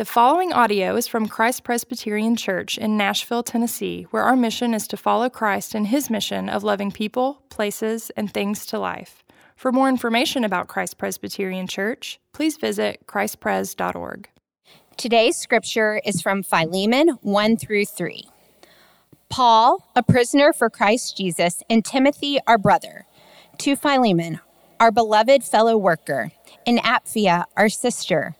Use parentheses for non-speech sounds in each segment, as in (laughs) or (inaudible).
The following audio is from Christ Presbyterian Church in Nashville, Tennessee, where our mission is to follow Christ in his mission of loving people, places, and things to life. For more information about Christ Presbyterian Church, please visit christpres.org. Today's scripture is from Philemon 1 through 3. Paul, a prisoner for Christ Jesus, and Timothy, our brother, to Philemon, our beloved fellow worker, and Apphia, our sister,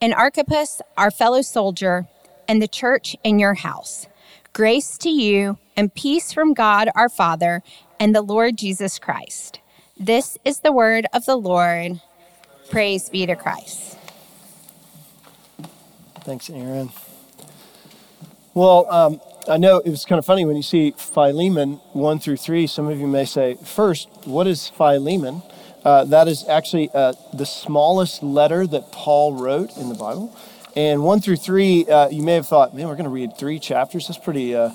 and Archippus, our fellow soldier, and the church in your house. Grace to you and peace from God our Father and the Lord Jesus Christ. This is the word of the Lord. Praise be to Christ. Thanks, Aaron. Well, um, I know it was kind of funny when you see Philemon 1 through 3. Some of you may say, first, what is Philemon? Uh, that is actually uh, the smallest letter that Paul wrote in the Bible. And one through three, uh, you may have thought, man, we're going to read three chapters. That's pretty, uh,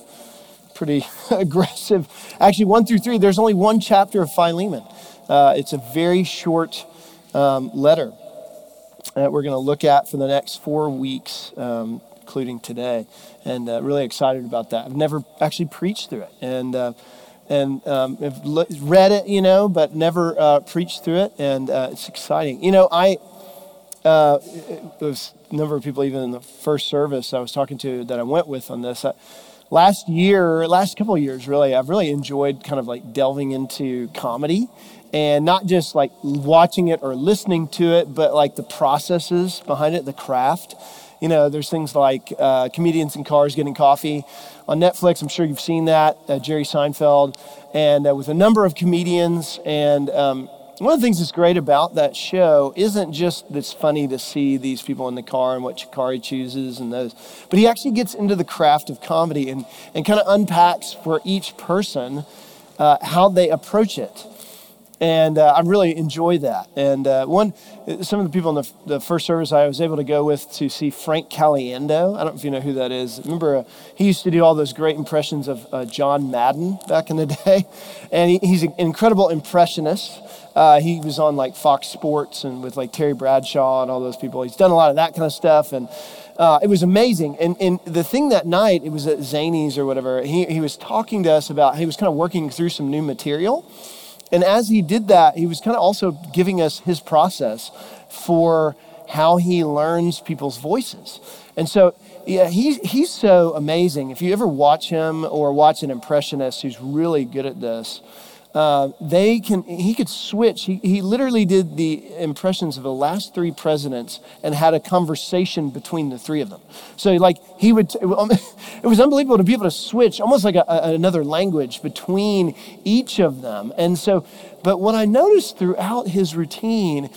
pretty (laughs) aggressive. Actually, one through three, there's only one chapter of Philemon. Uh, it's a very short um, letter that we're going to look at for the next four weeks, um, including today. And really excited about that. I've never actually preached through it. And and um, have read it, you know, but never uh, preached through it, and uh, it's exciting. You know, I uh, a number of people even in the first service I was talking to that I went with on this. Uh, last year, last couple of years, really, I've really enjoyed kind of like delving into comedy, and not just like watching it or listening to it, but like the processes behind it, the craft. You know, there's things like uh, comedians in cars getting coffee on Netflix. I'm sure you've seen that, uh, Jerry Seinfeld, and uh, with a number of comedians. And um, one of the things that's great about that show isn't just that it's funny to see these people in the car and what he chooses and those, but he actually gets into the craft of comedy and, and kind of unpacks for each person uh, how they approach it and uh, I really enjoy that. And uh, one, some of the people in the, the, first service I was able to go with to see Frank Caliendo. I don't know if you know who that is. Remember, uh, he used to do all those great impressions of uh, John Madden back in the (laughs) day, and he, he's an incredible impressionist. Uh, he was on like Fox Sports and with like Terry Bradshaw and all those people. He's done a lot of that kind of stuff, and uh, it was amazing. And, and the thing that night, it was at Zanies or whatever. He he was talking to us about. He was kind of working through some new material and as he did that, he was kind of also giving us his process for how he learns people's voices. And so, yeah, he's, he's so amazing. If you ever watch him or watch an impressionist who's really good at this, uh, they can he could switch. He, he literally did the impressions of the last three presidents and had a conversation between the three of them. So like he would it was unbelievable to be able to switch almost like a, a, another language between each of them. And so but what i noticed throughout his routine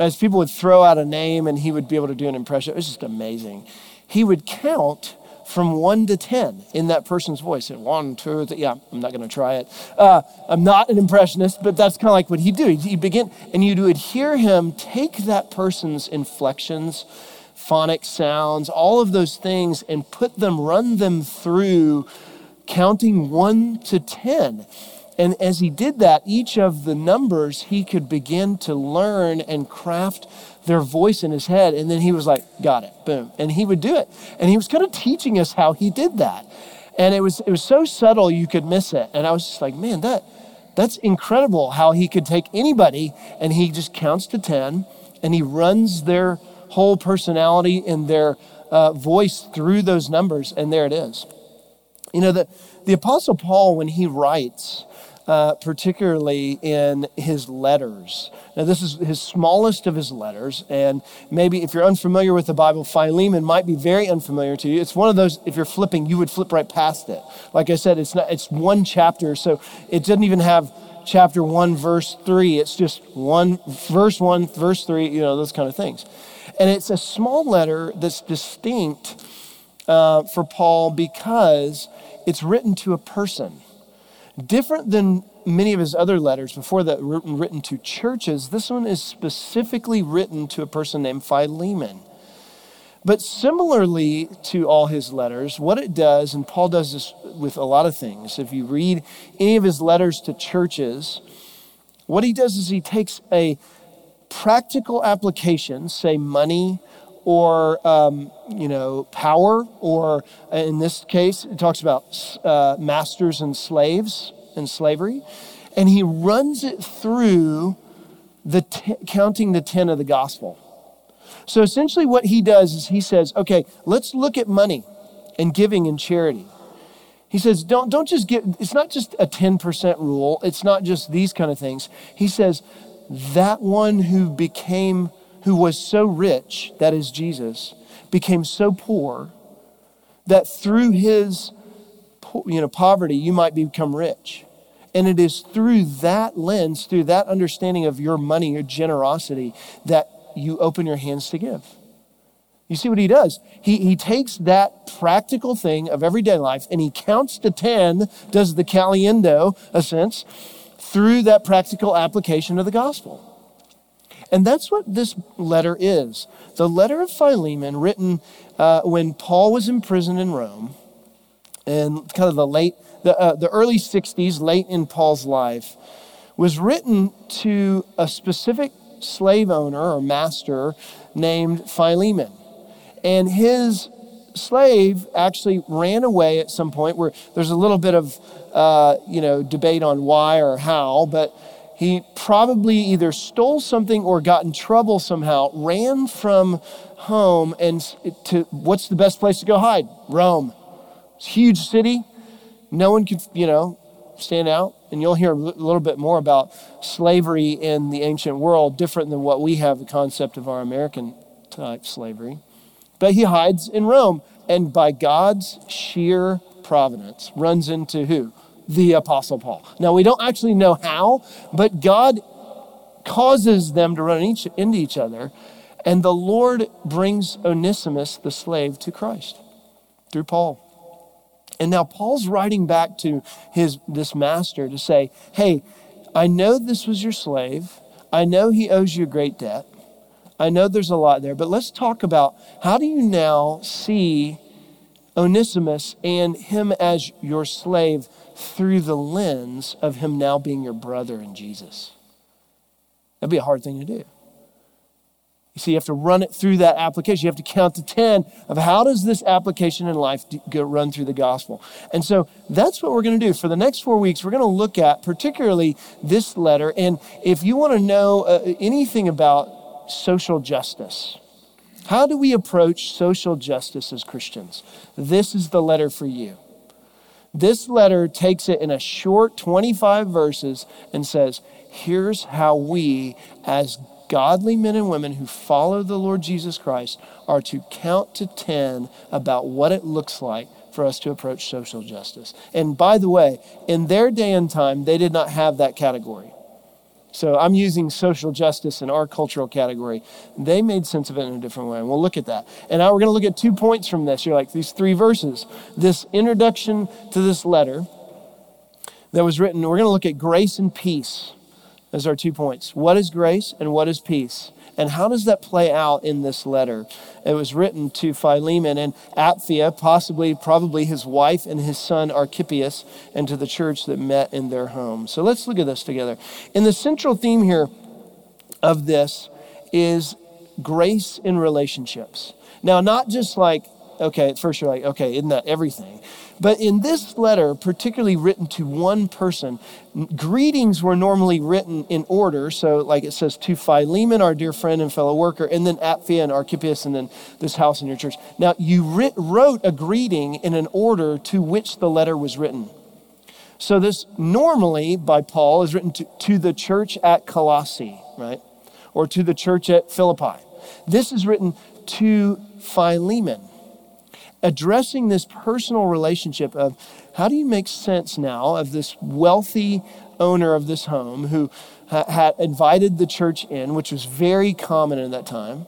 as people would throw out a name and he would be able to do an impression it was just amazing. He would count from one to 10 in that person's voice. And one, two, three, yeah, I'm not going to try it. Uh, I'm not an impressionist, but that's kind of like what he'd do. He'd begin, and you would hear him take that person's inflections, phonic sounds, all of those things, and put them, run them through counting one to 10. And as he did that, each of the numbers he could begin to learn and craft their voice in his head. And then he was like, got it, boom. And he would do it. And he was kind of teaching us how he did that. And it was, it was so subtle you could miss it. And I was just like, man, that, that's incredible how he could take anybody and he just counts to 10 and he runs their whole personality and their uh, voice through those numbers. And there it is. You know, the, the Apostle Paul, when he writes, uh, particularly in his letters. Now, this is his smallest of his letters, and maybe if you're unfamiliar with the Bible, Philemon might be very unfamiliar to you. It's one of those, if you're flipping, you would flip right past it. Like I said, it's, not, it's one chapter, so it doesn't even have chapter 1, verse 3. It's just one, verse 1, verse 3, you know, those kind of things. And it's a small letter that's distinct uh, for Paul because it's written to a person. Different than many of his other letters before that written, written to churches, this one is specifically written to a person named Philemon. But similarly to all his letters, what it does, and Paul does this with a lot of things, if you read any of his letters to churches, what he does is he takes a practical application, say money or um, you know power or in this case it talks about uh, masters and slaves and slavery. And he runs it through the t- counting the 10 of the gospel. So essentially what he does is he says okay let's look at money and giving and charity. He says don't, don't just give it's not just a 10% rule. It's not just these kind of things. He says that one who became who was so rich, that is Jesus, became so poor that through his you know, poverty, you might become rich. And it is through that lens, through that understanding of your money, your generosity, that you open your hands to give. You see what he does? He, he takes that practical thing of everyday life and he counts to 10, does the caliendo, a sense, through that practical application of the gospel. And that's what this letter is. The letter of Philemon, written uh, when Paul was in prison in Rome, and kind of the late, the, uh, the early 60s, late in Paul's life, was written to a specific slave owner or master named Philemon. And his slave actually ran away at some point where there's a little bit of, uh, you know, debate on why or how, but he probably either stole something or got in trouble somehow, ran from home and to what's the best place to go hide? Rome. It's a huge city. No one could, you know, stand out. And you'll hear a little bit more about slavery in the ancient world, different than what we have the concept of our American type slavery. But he hides in Rome and by God's sheer providence runs into who? The Apostle Paul. Now, we don't actually know how, but God causes them to run each, into each other, and the Lord brings Onesimus, the slave, to Christ through Paul. And now Paul's writing back to his this master to say, "Hey, I know this was your slave. I know he owes you a great debt. I know there's a lot there, but let's talk about how do you now see Onesimus and him as your slave through the lens of him now being your brother in Jesus. That'd be a hard thing to do. You see, you have to run it through that application. You have to count to 10 of how does this application in life go, run through the gospel. And so that's what we're going to do. For the next four weeks, we're going to look at particularly this letter. And if you want to know uh, anything about social justice, how do we approach social justice as Christians? This is the letter for you. This letter takes it in a short 25 verses and says, here's how we, as godly men and women who follow the Lord Jesus Christ, are to count to 10 about what it looks like for us to approach social justice. And by the way, in their day and time, they did not have that category. So I'm using social justice in our cultural category. They made sense of it in a different way. And we'll look at that. And now we're going to look at two points from this. You're like, these three verses. This introduction to this letter that was written, we're going to look at grace and peace as our two points. What is grace and what is peace? And how does that play out in this letter? It was written to Philemon and Apphia, possibly, probably his wife and his son Archippus, and to the church that met in their home. So let's look at this together. And the central theme here of this is grace in relationships. Now, not just like, okay, at first you're like, okay, isn't that everything? But in this letter, particularly written to one person, greetings were normally written in order. So, like it says, to Philemon, our dear friend and fellow worker, and then Apphia and Archippus, and then this house in your church. Now, you writ- wrote a greeting in an order to which the letter was written. So, this normally by Paul is written to, to the church at Colossae, right? Or to the church at Philippi. This is written to Philemon addressing this personal relationship of how do you make sense now of this wealthy owner of this home who ha- had invited the church in, which was very common in that time,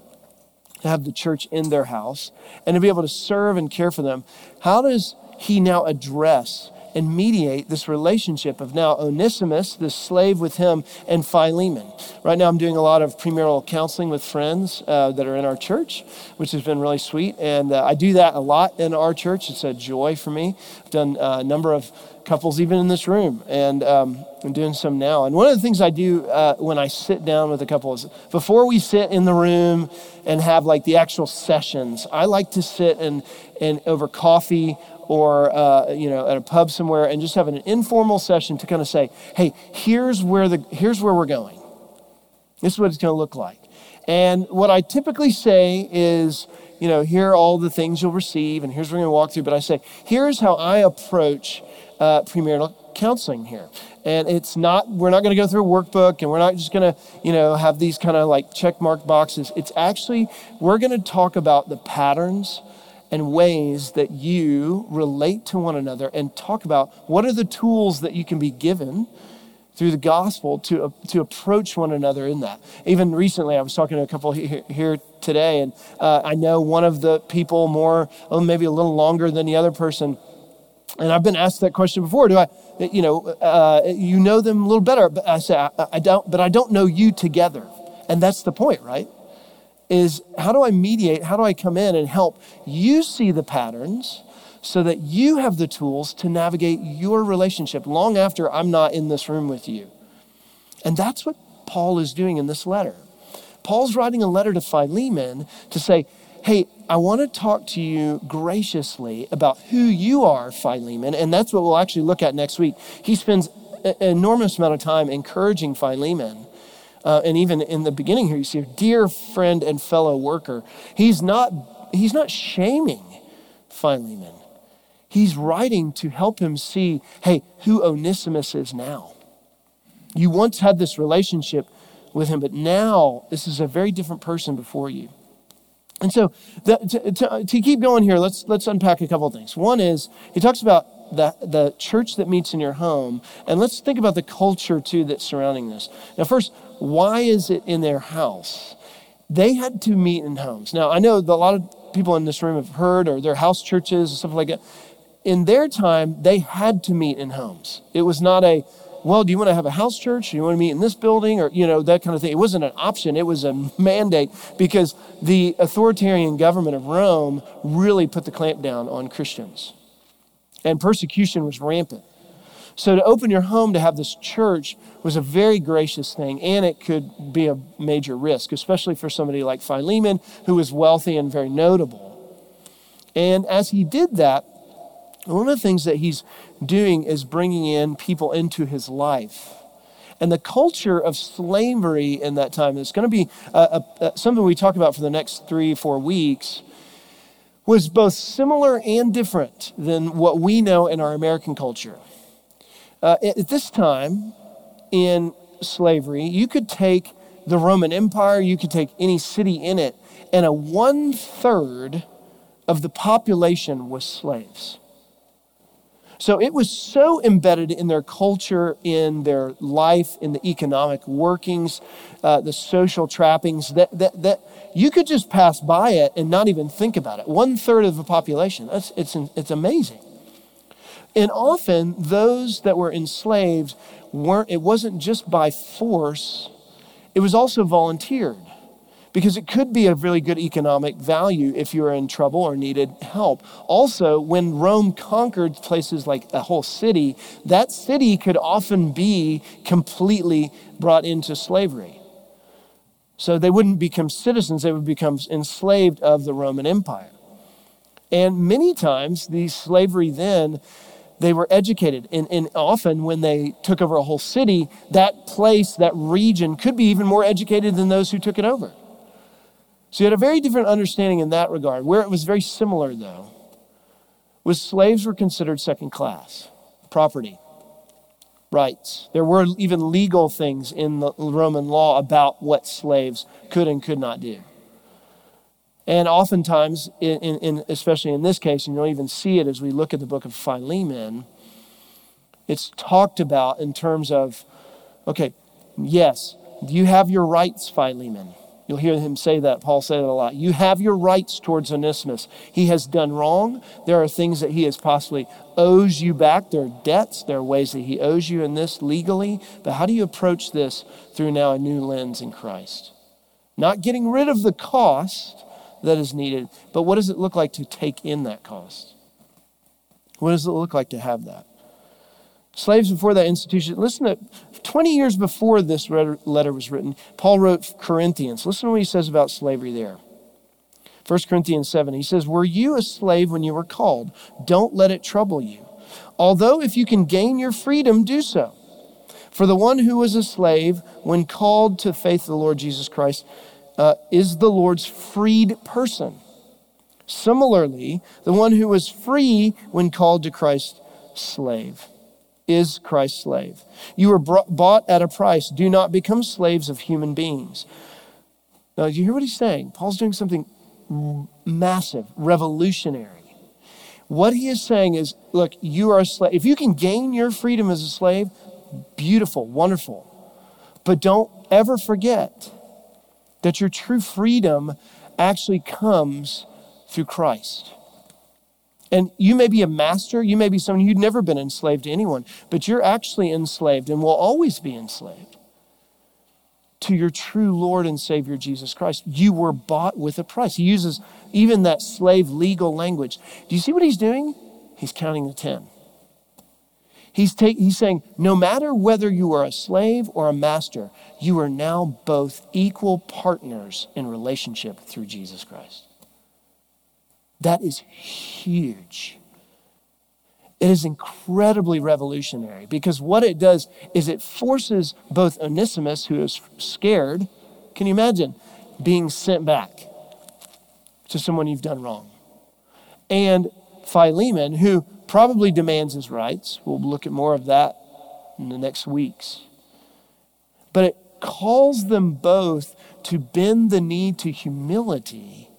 to have the church in their house and to be able to serve and care for them. How does he now address and mediate this relationship of now Onesimus, the slave with him, and Philemon. Right now, I'm doing a lot of premarital counseling with friends uh, that are in our church, which has been really sweet. And uh, I do that a lot in our church. It's a joy for me. I've done uh, a number of couples even in this room, and um, I'm doing some now. And one of the things I do uh, when I sit down with a couple is before we sit in the room and have like the actual sessions, I like to sit and, and over coffee or uh, you know at a pub somewhere and just have an informal session to kind of say, hey, here's where the here's where we're going. This is what it's going to look like. And what I typically say is, you know, here are all the things you'll receive, and here's what we're going to walk through. But I say, here's how I approach uh, premarital counseling here. And it's not, we're not going to go through a workbook and we're not just going to, you know, have these kind of like check mark boxes. It's actually, we're going to talk about the patterns and ways that you relate to one another and talk about what are the tools that you can be given through the gospel to, to approach one another in that. Even recently, I was talking to a couple here, here today, and uh, I know one of the people more, oh, maybe a little longer than the other person and I've been asked that question before. Do I, you know, uh, you know them a little better? But I say, I, I don't, but I don't know you together. And that's the point, right? Is how do I mediate? How do I come in and help you see the patterns so that you have the tools to navigate your relationship long after I'm not in this room with you? And that's what Paul is doing in this letter. Paul's writing a letter to Philemon to say, hey, I want to talk to you graciously about who you are, Philemon, and that's what we'll actually look at next week. He spends an enormous amount of time encouraging Philemon. Uh, and even in the beginning here, you see, dear friend and fellow worker. He's not, he's not shaming Philemon. He's writing to help him see, hey, who Onesimus is now. You once had this relationship with him, but now this is a very different person before you. And so to, to, to, keep going here, let's, let's unpack a couple of things. One is he talks about the, the church that meets in your home, and let's think about the culture too that's surrounding this. Now, first, why is it in their house? They had to meet in homes. Now, I know that a lot of people in this room have heard, or their house churches and stuff like that. In their time, they had to meet in homes. It was not a, well, do you want to have a house church? Do you want to meet in this building? Or, you know, that kind of thing. It wasn't an option, it was a mandate because the authoritarian government of Rome really put the clamp down on Christians. And persecution was rampant. So to open your home to have this church was a very gracious thing, and it could be a major risk, especially for somebody like Philemon, who was wealthy and very notable. And as he did that, one of the things that he's doing is bringing in people into his life. And the culture of slavery in that time is going to be uh, uh, something we talk about for the next three, four weeks, was both similar and different than what we know in our American culture. Uh, at this time in slavery, you could take the Roman Empire, you could take any city in it, and a one third of the population was slaves. So it was so embedded in their culture, in their life, in the economic workings, uh, the social trappings, that, that, that you could just pass by it and not even think about it. One third of the population. That's, it's, it's amazing. And often those that were enslaved weren't, it wasn't just by force, it was also volunteered because it could be a really good economic value if you were in trouble or needed help. Also, when Rome conquered places like a whole city, that city could often be completely brought into slavery. So they wouldn't become citizens, they would become enslaved of the Roman Empire. And many times, the slavery then, they were educated. And, and often, when they took over a whole city, that place, that region, could be even more educated than those who took it over. So you had a very different understanding in that regard. Where it was very similar, though, was slaves were considered second class property, rights. There were even legal things in the Roman law about what slaves could and could not do. And oftentimes, in, in, especially in this case, and you'll even see it as we look at the book of Philemon, it's talked about in terms of okay, yes, you have your rights, Philemon. You'll hear him say that. Paul said it a lot. You have your rights towards Onesimus. He has done wrong. There are things that he has possibly owes you back. There are debts. There are ways that he owes you in this legally. But how do you approach this through now a new lens in Christ? Not getting rid of the cost that is needed, but what does it look like to take in that cost? What does it look like to have that? Slaves before that institution, listen to 20 years before this letter was written, Paul wrote Corinthians. Listen to what he says about slavery there. 1 Corinthians 7, he says, Were you a slave when you were called? Don't let it trouble you. Although if you can gain your freedom, do so. For the one who was a slave when called to faith of the Lord Jesus Christ uh, is the Lord's freed person. Similarly, the one who was free when called to Christ, slave is Christ's slave. You were bought at a price. Do not become slaves of human beings. Now, do you hear what he's saying? Paul's doing something massive, revolutionary. What he is saying is look, you are a slave. If you can gain your freedom as a slave, beautiful, wonderful. But don't ever forget that your true freedom actually comes through Christ. And you may be a master, you may be someone who'd never been enslaved to anyone, but you're actually enslaved and will always be enslaved to your true Lord and Savior Jesus Christ. You were bought with a price. He uses even that slave legal language. Do you see what he's doing? He's counting the 10. He's, take, he's saying, no matter whether you are a slave or a master, you are now both equal partners in relationship through Jesus Christ. That is huge. It is incredibly revolutionary because what it does is it forces both Onesimus, who is scared, can you imagine being sent back to someone you've done wrong, and Philemon, who probably demands his rights. We'll look at more of that in the next weeks. But it calls them both to bend the knee to humility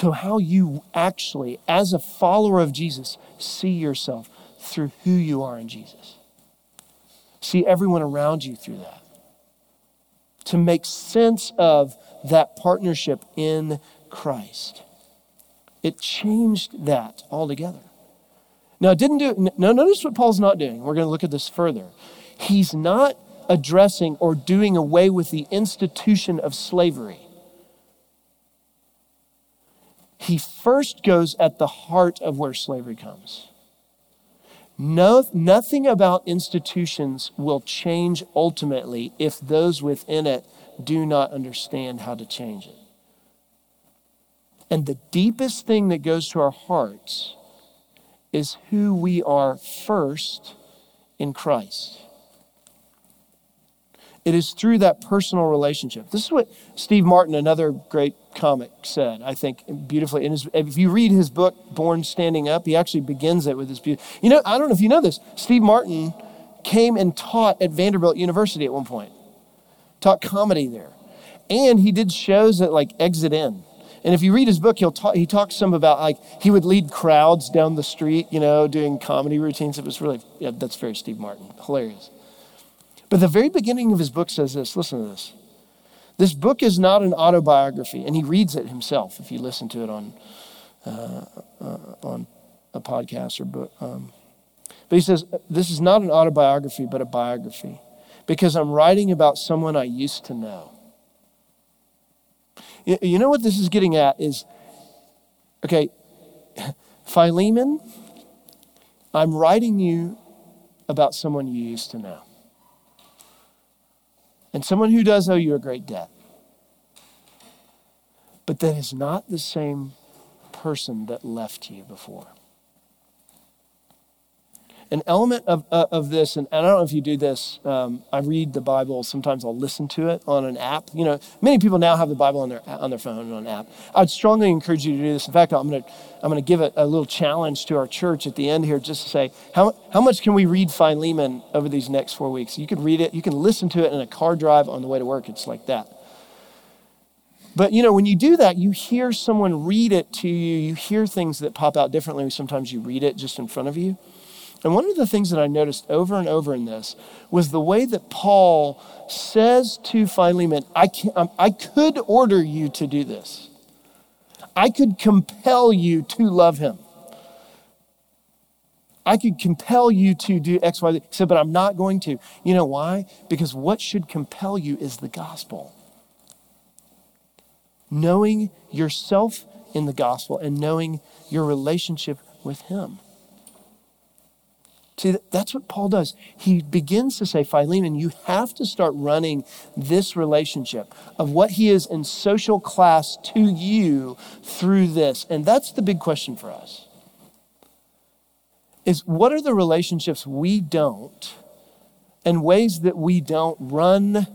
to how you actually, as a follower of Jesus, see yourself through who you are in Jesus. See everyone around you through that. To make sense of that partnership in Christ. It changed that altogether. Now, it didn't do, now notice what Paul's not doing. We're going to look at this further. He's not addressing or doing away with the institution of slavery he first goes at the heart of where slavery comes. No, nothing about institutions will change ultimately if those within it do not understand how to change it. And the deepest thing that goes to our hearts is who we are first in Christ. It is through that personal relationship. This is what Steve Martin, another great comic, said, I think, beautifully. His, if you read his book, Born Standing Up, he actually begins it with this beauty. You know, I don't know if you know this, Steve Martin came and taught at Vanderbilt University at one point, taught comedy there. And he did shows at like Exit In. And if you read his book, he'll talk, he talks some about like he would lead crowds down the street, you know, doing comedy routines. It was really, yeah, that's very Steve Martin. Hilarious. But the very beginning of his book says this listen to this. This book is not an autobiography, and he reads it himself if you listen to it on, uh, uh, on a podcast or book. Um, but he says, This is not an autobiography, but a biography, because I'm writing about someone I used to know. You, you know what this is getting at is okay, (laughs) Philemon, I'm writing you about someone you used to know and someone who does owe you a great debt. But that is not the same person that left you before. An element of, uh, of this, and I don't know if you do this, um, I read the Bible, sometimes I'll listen to it on an app. You know, many people now have the Bible on their, on their phone on an app. I'd strongly encourage you to do this. In fact, I'm going to I'm to give a, a little challenge to our church at the end here just to say, how, how much can we read Philemon over these next four weeks? You can read it, you can listen to it in a car drive on the way to work. It's like that. But you know, when you do that, you hear someone read it to you, you hear things that pop out differently. Sometimes you read it just in front of you. And one of the things that I noticed over and over in this was the way that Paul says to Philemon, I, can, um, I could order you to do this. I could compel you to love him. I could compel you to do X, Y, Z. He said, but I'm not going to. You know why? Because what should compel you is the gospel. Knowing yourself in the gospel and knowing your relationship with him. See, that's what Paul does. He begins to say, Philemon, you have to start running this relationship of what he is in social class to you through this. And that's the big question for us. Is what are the relationships we don't and ways that we don't run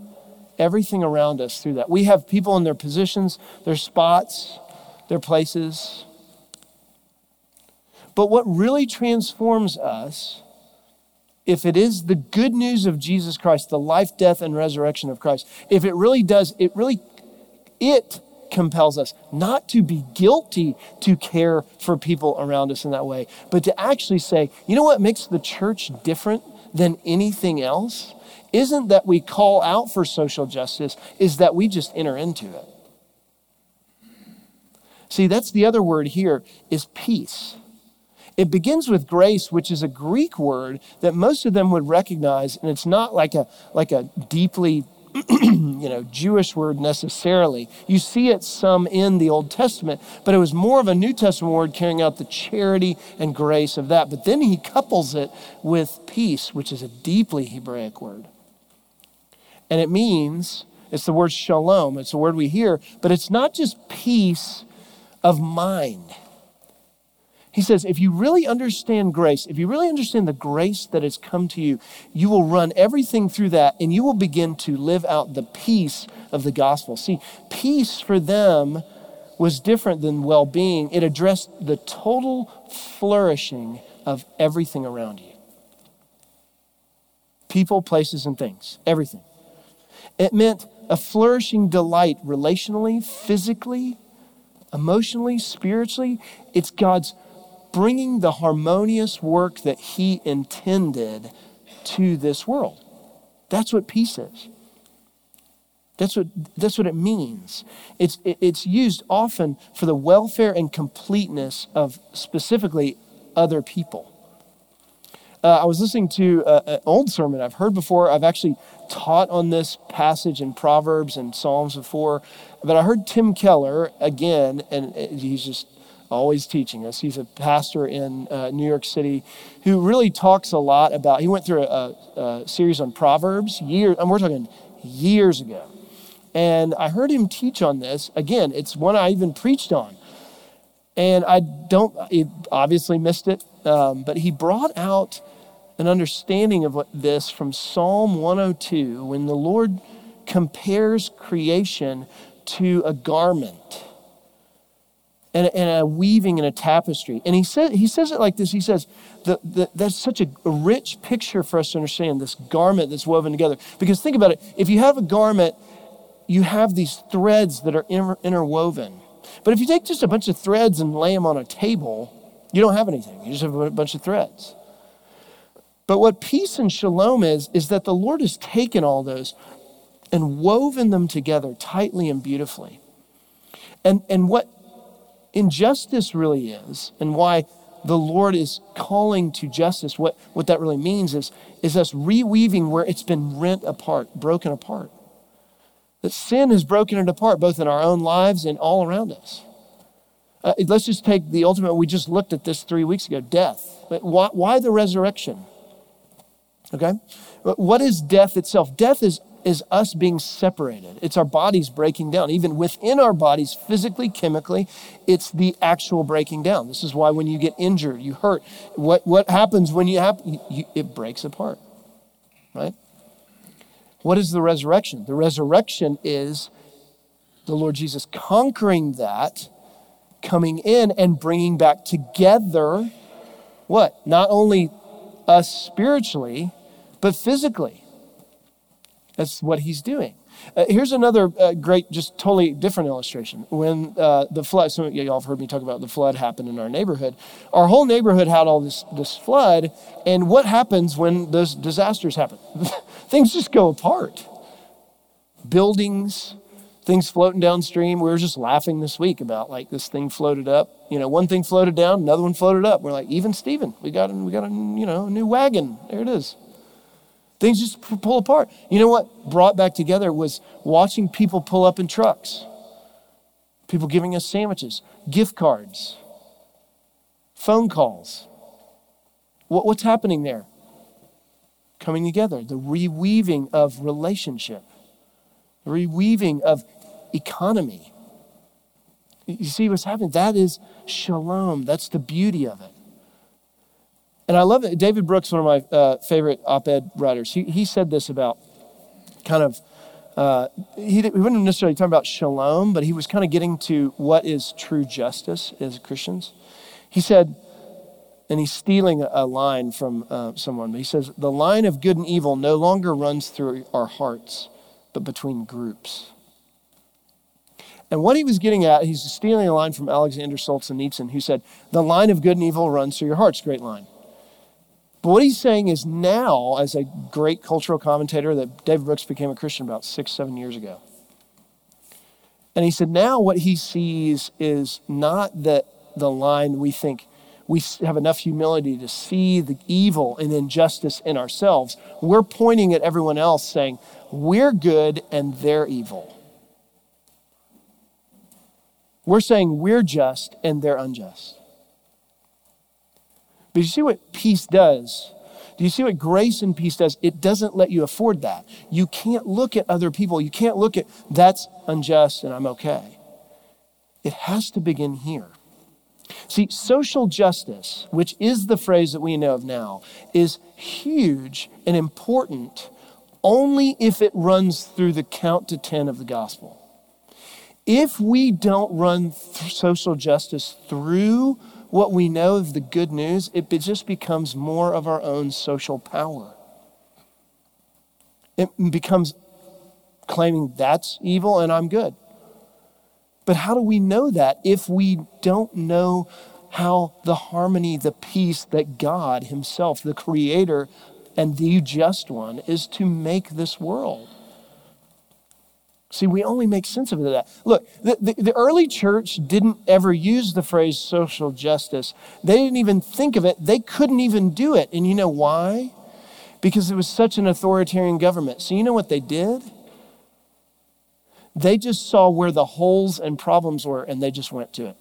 everything around us through that? We have people in their positions, their spots, their places. But what really transforms us if it is the good news of Jesus Christ, the life, death, and resurrection of Christ, if it really does, it really, it compels us not to be guilty to care for people around us in that way, but to actually say, you know what makes the church different than anything else? Isn't that we call out for social justice, is that we just enter into it. See, that's the other word here is peace. It begins with grace, which is a Greek word that most of them would recognize, and it's not like a, like a deeply (clears throat) you know, Jewish word necessarily. You see it some in the Old Testament, but it was more of a New Testament word carrying out the charity and grace of that. But then he couples it with peace, which is a deeply Hebraic word. And it means, it's the word shalom, it's a word we hear, but it's not just peace of mind. He says, if you really understand grace, if you really understand the grace that has come to you, you will run everything through that and you will begin to live out the peace of the gospel. See, peace for them was different than well being, it addressed the total flourishing of everything around you people, places, and things, everything. It meant a flourishing delight relationally, physically, emotionally, spiritually. It's God's bringing the harmonious work that He intended to this world. That's what peace is. That's what, that's what it means. It's, it's used often for the welfare and completeness of specifically other people. Uh, I was listening to an old sermon I've heard before. I've actually taught on this passage in Proverbs and Psalms before, but I heard Tim Keller again, and he's just always teaching us. He's a pastor in uh, New York City who really talks a lot about, he went through a, a series on Proverbs years, and we're talking years ago. And I heard him teach on this. Again, it's one I even preached on. And I don't, he obviously missed it, um, but he brought out an understanding of what this from Psalm 102 when the Lord compares creation to a garment and, and a weaving and a tapestry. And he, says he says it like this He says, the, the, That's such a, a rich picture for us to understand this garment that's woven together. Because think about it if you have a garment, you have these threads that are inter, interwoven. But if you take just a bunch of threads and lay them on a table, you don't have anything. You just have a bunch of threads. But what peace and shalom is, is that the Lord has taken all those and woven them together tightly and beautifully. And, and what injustice really is and why the Lord is calling to justice, what, what that really means is, is us reweaving where it's been rent apart, broken apart. That sin has broken it apart, both in our own lives and all around us. Uh, let's just take the ultimate, we just looked at this three weeks ago death. Why, why the resurrection? Okay? What is death itself? Death is is us being separated. It's our bodies breaking down. Even within our bodies, physically, chemically, it's the actual breaking down. This is why when you get injured, you hurt. What, what happens when you have, it breaks apart, right? What is the resurrection? The resurrection is the Lord Jesus conquering that, coming in and bringing back together what? Not only us spiritually, but physically. That's what he's doing. Uh, here's another uh, great, just totally different illustration. When uh, the flood, some of y'all have heard me talk about the flood happened in our neighborhood. Our whole neighborhood had all this, this flood, and what happens when those disasters happen? (laughs) Things just go apart. Buildings, things floating downstream. We were just laughing this week about like this thing floated up. You know, one thing floated down, another one floated up. We're like, even Stephen, we got we got a you know a new wagon. There it is. Things just pull apart. You know what brought back together was watching people pull up in trucks, people giving us sandwiches, gift cards, phone calls. What, what's happening there? Coming together, the reweaving of relationship, the reweaving of economy. You see what's happening? That is shalom. That's the beauty of it. And I love it. David Brooks, one of my uh, favorite op ed writers, he, he said this about kind of, uh, he, he wasn't necessarily talking about shalom, but he was kind of getting to what is true justice as Christians. He said, and he's stealing a line from uh, someone, but he says, The line of good and evil no longer runs through our hearts, but between groups. And what he was getting at, he's stealing a line from Alexander Solzhenitsyn, who said, The line of good and evil runs through your hearts. Great line. But what he's saying is now, as a great cultural commentator, that David Brooks became a Christian about six, seven years ago. And he said, now what he sees is not that the line we think we have enough humility to see the evil and injustice in ourselves. We're pointing at everyone else saying, we're good and they're evil. We're saying we're just and they're unjust. But you see what peace does? Do you see what grace and peace does? It doesn't let you afford that. You can't look at other people. You can't look at that's unjust and I'm okay. It has to begin here. See, social justice, which is the phrase that we know of now, is huge and important only if it runs through the count to 10 of the gospel. If we don't run social justice through what we know of the good news, it just becomes more of our own social power. It becomes claiming that's evil and I'm good. But how do we know that if we don't know how the harmony, the peace that God Himself, the Creator and the just one, is to make this world? See, we only make sense of it that. Look, the, the, the, early church didn't ever use the phrase social justice. They didn't even think of it. They couldn't even do it. And you know why? Because it was such an authoritarian government. So you know what they did? They just saw where the holes and problems were and they just went to it.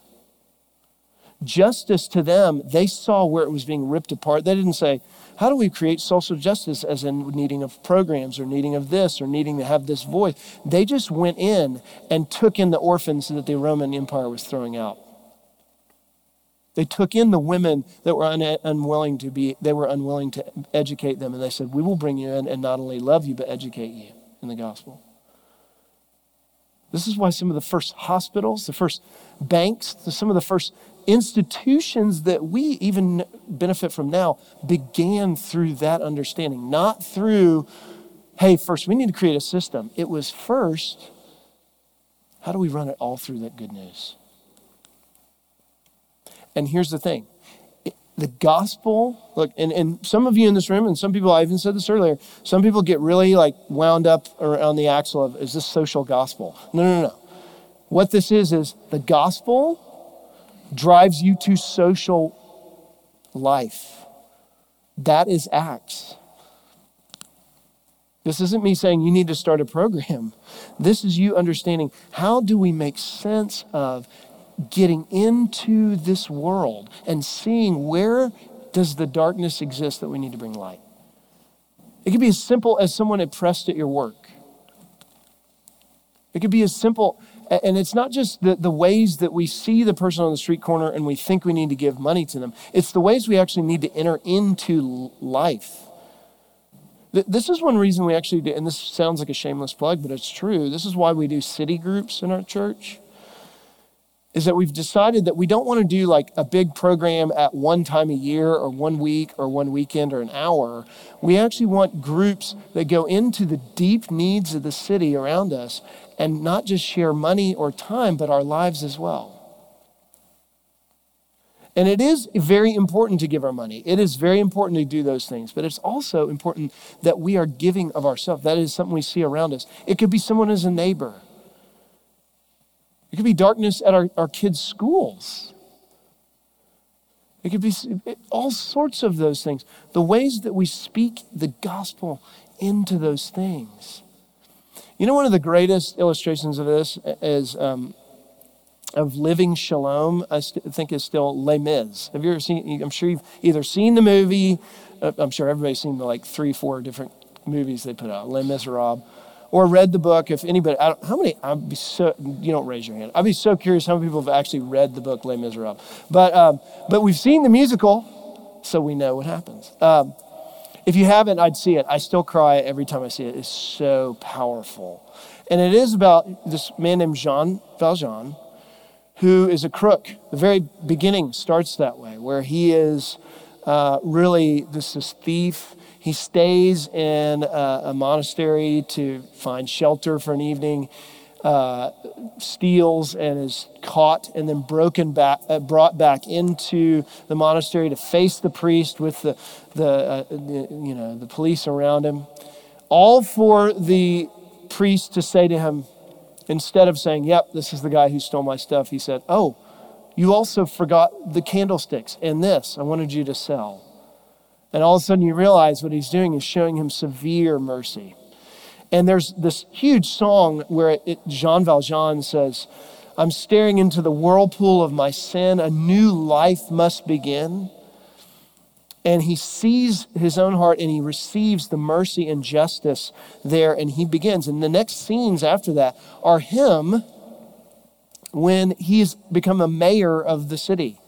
Justice to them, they saw where it was being ripped apart. They didn't say, how do we create social justice as in needing of programs or needing of this or needing to have this voice? They just went in and took in the orphans that the Roman Empire was throwing out. They took in the women that were un- unwilling to be, they were unwilling to educate them. And they said, We will bring you in and not only love you, but educate you in the gospel. This is why some of the first hospitals, the first banks, some of the first institutions that we even benefit from now began through that understanding, not through, hey, first we need to create a system. It was first, how do we run it all through that good news? And here's the thing the gospel look and, and some of you in this room and some people i even said this earlier some people get really like wound up around the axle of is this social gospel no no no what this is is the gospel drives you to social life that is acts this isn't me saying you need to start a program this is you understanding how do we make sense of getting into this world and seeing where does the darkness exist that we need to bring light. It could be as simple as someone impressed at your work. It could be as simple, and it's not just the, the ways that we see the person on the street corner and we think we need to give money to them. It's the ways we actually need to enter into life. This is one reason we actually do, and this sounds like a shameless plug, but it's true. This is why we do city groups in our church is that we've decided that we don't want to do like a big program at one time a year or one week or one weekend or an hour. We actually want groups that go into the deep needs of the city around us and not just share money or time, but our lives as well. And it is very important to give our money. It is very important to do those things, but it's also important that we are giving of ourselves. That is something we see around us. It could be someone as a neighbor, it could be darkness at our, our kids' schools. It could be all sorts of those things. The ways that we speak the gospel into those things. You know, one of the greatest illustrations of this is um, of living shalom, I st- think is still Les Mis. Have you ever seen, I'm sure you've either seen the movie, uh, I'm sure everybody's seen the like three, four different movies they put out, Les Miserables, or read the book. If anybody, how many, I'd be so, you don't raise your hand. I'd be so curious how many people have actually read the book Les Miserables. But, um, but we've seen the musical, so we know what happens. Um, if you haven't, I'd see it. I still cry every time I see it. It's so powerful. And it is about this man named Jean Valjean who is a crook. The very beginning starts that way, where he is uh, really this is thief. He stays in a, a, monastery to find shelter for an evening, uh, steals and is caught, and then broken back, uh, brought back into the monastery to face the priest with the, the, uh, the you know the police around him, all for the priest to say to him, Instead of saying, Yep, this is the guy who stole my stuff, he said, Oh, you also forgot the candlesticks and this I wanted you to sell. And all of a sudden you realize what he's doing is showing him severe mercy. And there's this huge song where it, Jean Valjean says, I'm staring into the whirlpool of my sin. A new life must begin and he sees his own heart and he receives the mercy and justice there and he begins and the next scenes after that are him when he's become a mayor of the city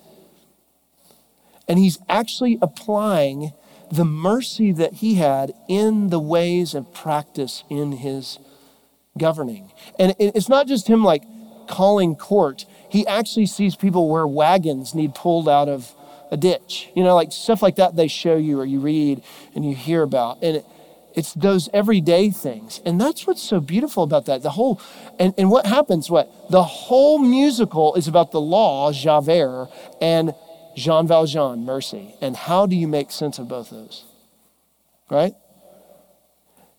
and he's actually applying the mercy that he had in the ways of practice in his governing and it's not just him like calling court he actually sees people where wagons need pulled out of a ditch. You know, like stuff like that they show you or you read and you hear about. And it, it's those everyday things. And that's what's so beautiful about that. The whole, and, and what happens, what? The whole musical is about the law, Javert, and Jean Valjean, mercy. And how do you make sense of both those? Right?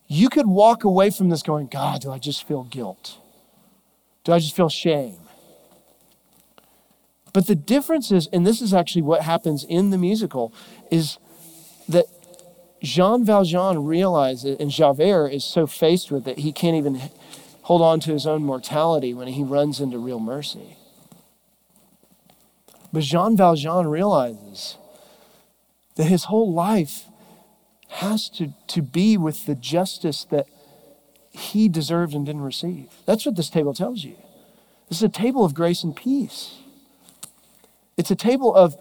You could walk away from this going, God, do I just feel guilt? Do I just feel shame? But the difference is, and this is actually what happens in the musical, is that Jean Valjean realizes, and Javert is so faced with it, he can't even hold on to his own mortality when he runs into real mercy. But Jean Valjean realizes that his whole life has to, to be with the justice that he deserved and didn't receive. That's what this table tells you. This is a table of grace and peace. It's a table of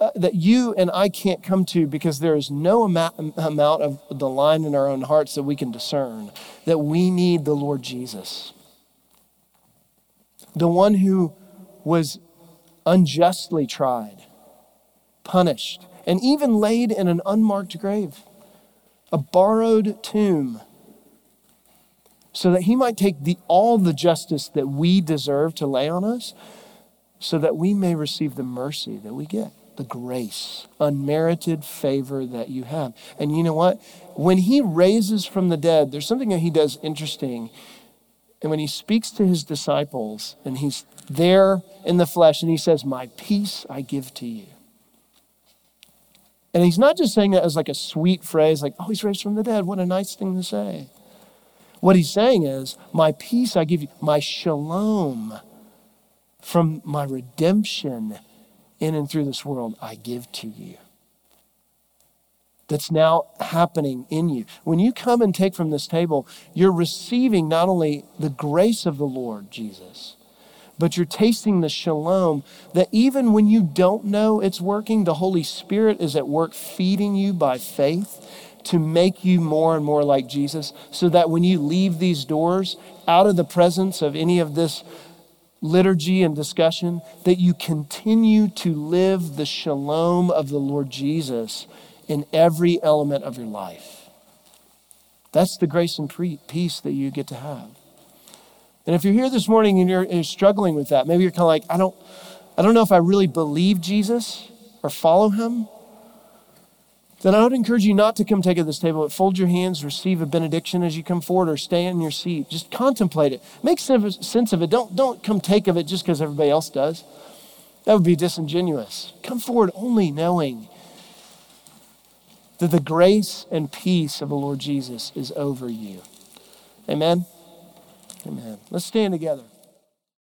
uh, that you and I can't come to because there is no amount, amount of the line in our own hearts that we can discern. That we need the Lord Jesus, the one who was unjustly tried, punished, and even laid in an unmarked grave, a borrowed tomb, so that he might take the, all the justice that we deserve to lay on us so that we may receive the mercy that we get, the grace, unmerited favor that you have. And you know what? When he raises from the dead, there's something that he does interesting. And when he speaks to his disciples and he's there in the flesh and he says, My peace I give to you. And he's not just saying that as like a sweet phrase, like, oh, he's raised from the dead. What a nice thing to say. What he's saying is, My peace I give you, my shalom from my redemption in and through this world, I give to you. That's now happening in you. When you come and take from this table, you're receiving not only the grace of the Lord Jesus, but you're tasting the shalom that even when you don't know it's working, the Holy Spirit is at work feeding you by faith to make you more and more like Jesus, so that when you leave these doors out of the presence of any of this liturgy and discussion, that you continue to live the shalom of the Lord Jesus in every element of your life. That's the grace and peace that you get to have. And if you're here this morning and you're, you're struggling with that, maybe you're kind of like, I don't, I don't know if I really believe Jesus or follow him then I would encourage you not to come take at this table, but fold your hands, receive a benediction as you come forward, or stay in your seat. Just contemplate it. Make sense of it. Don't, don't come take of it just because everybody else does. That would be disingenuous. Come forward only knowing that the grace and peace of the Lord Jesus is over you. Amen? Amen. Let's stand together.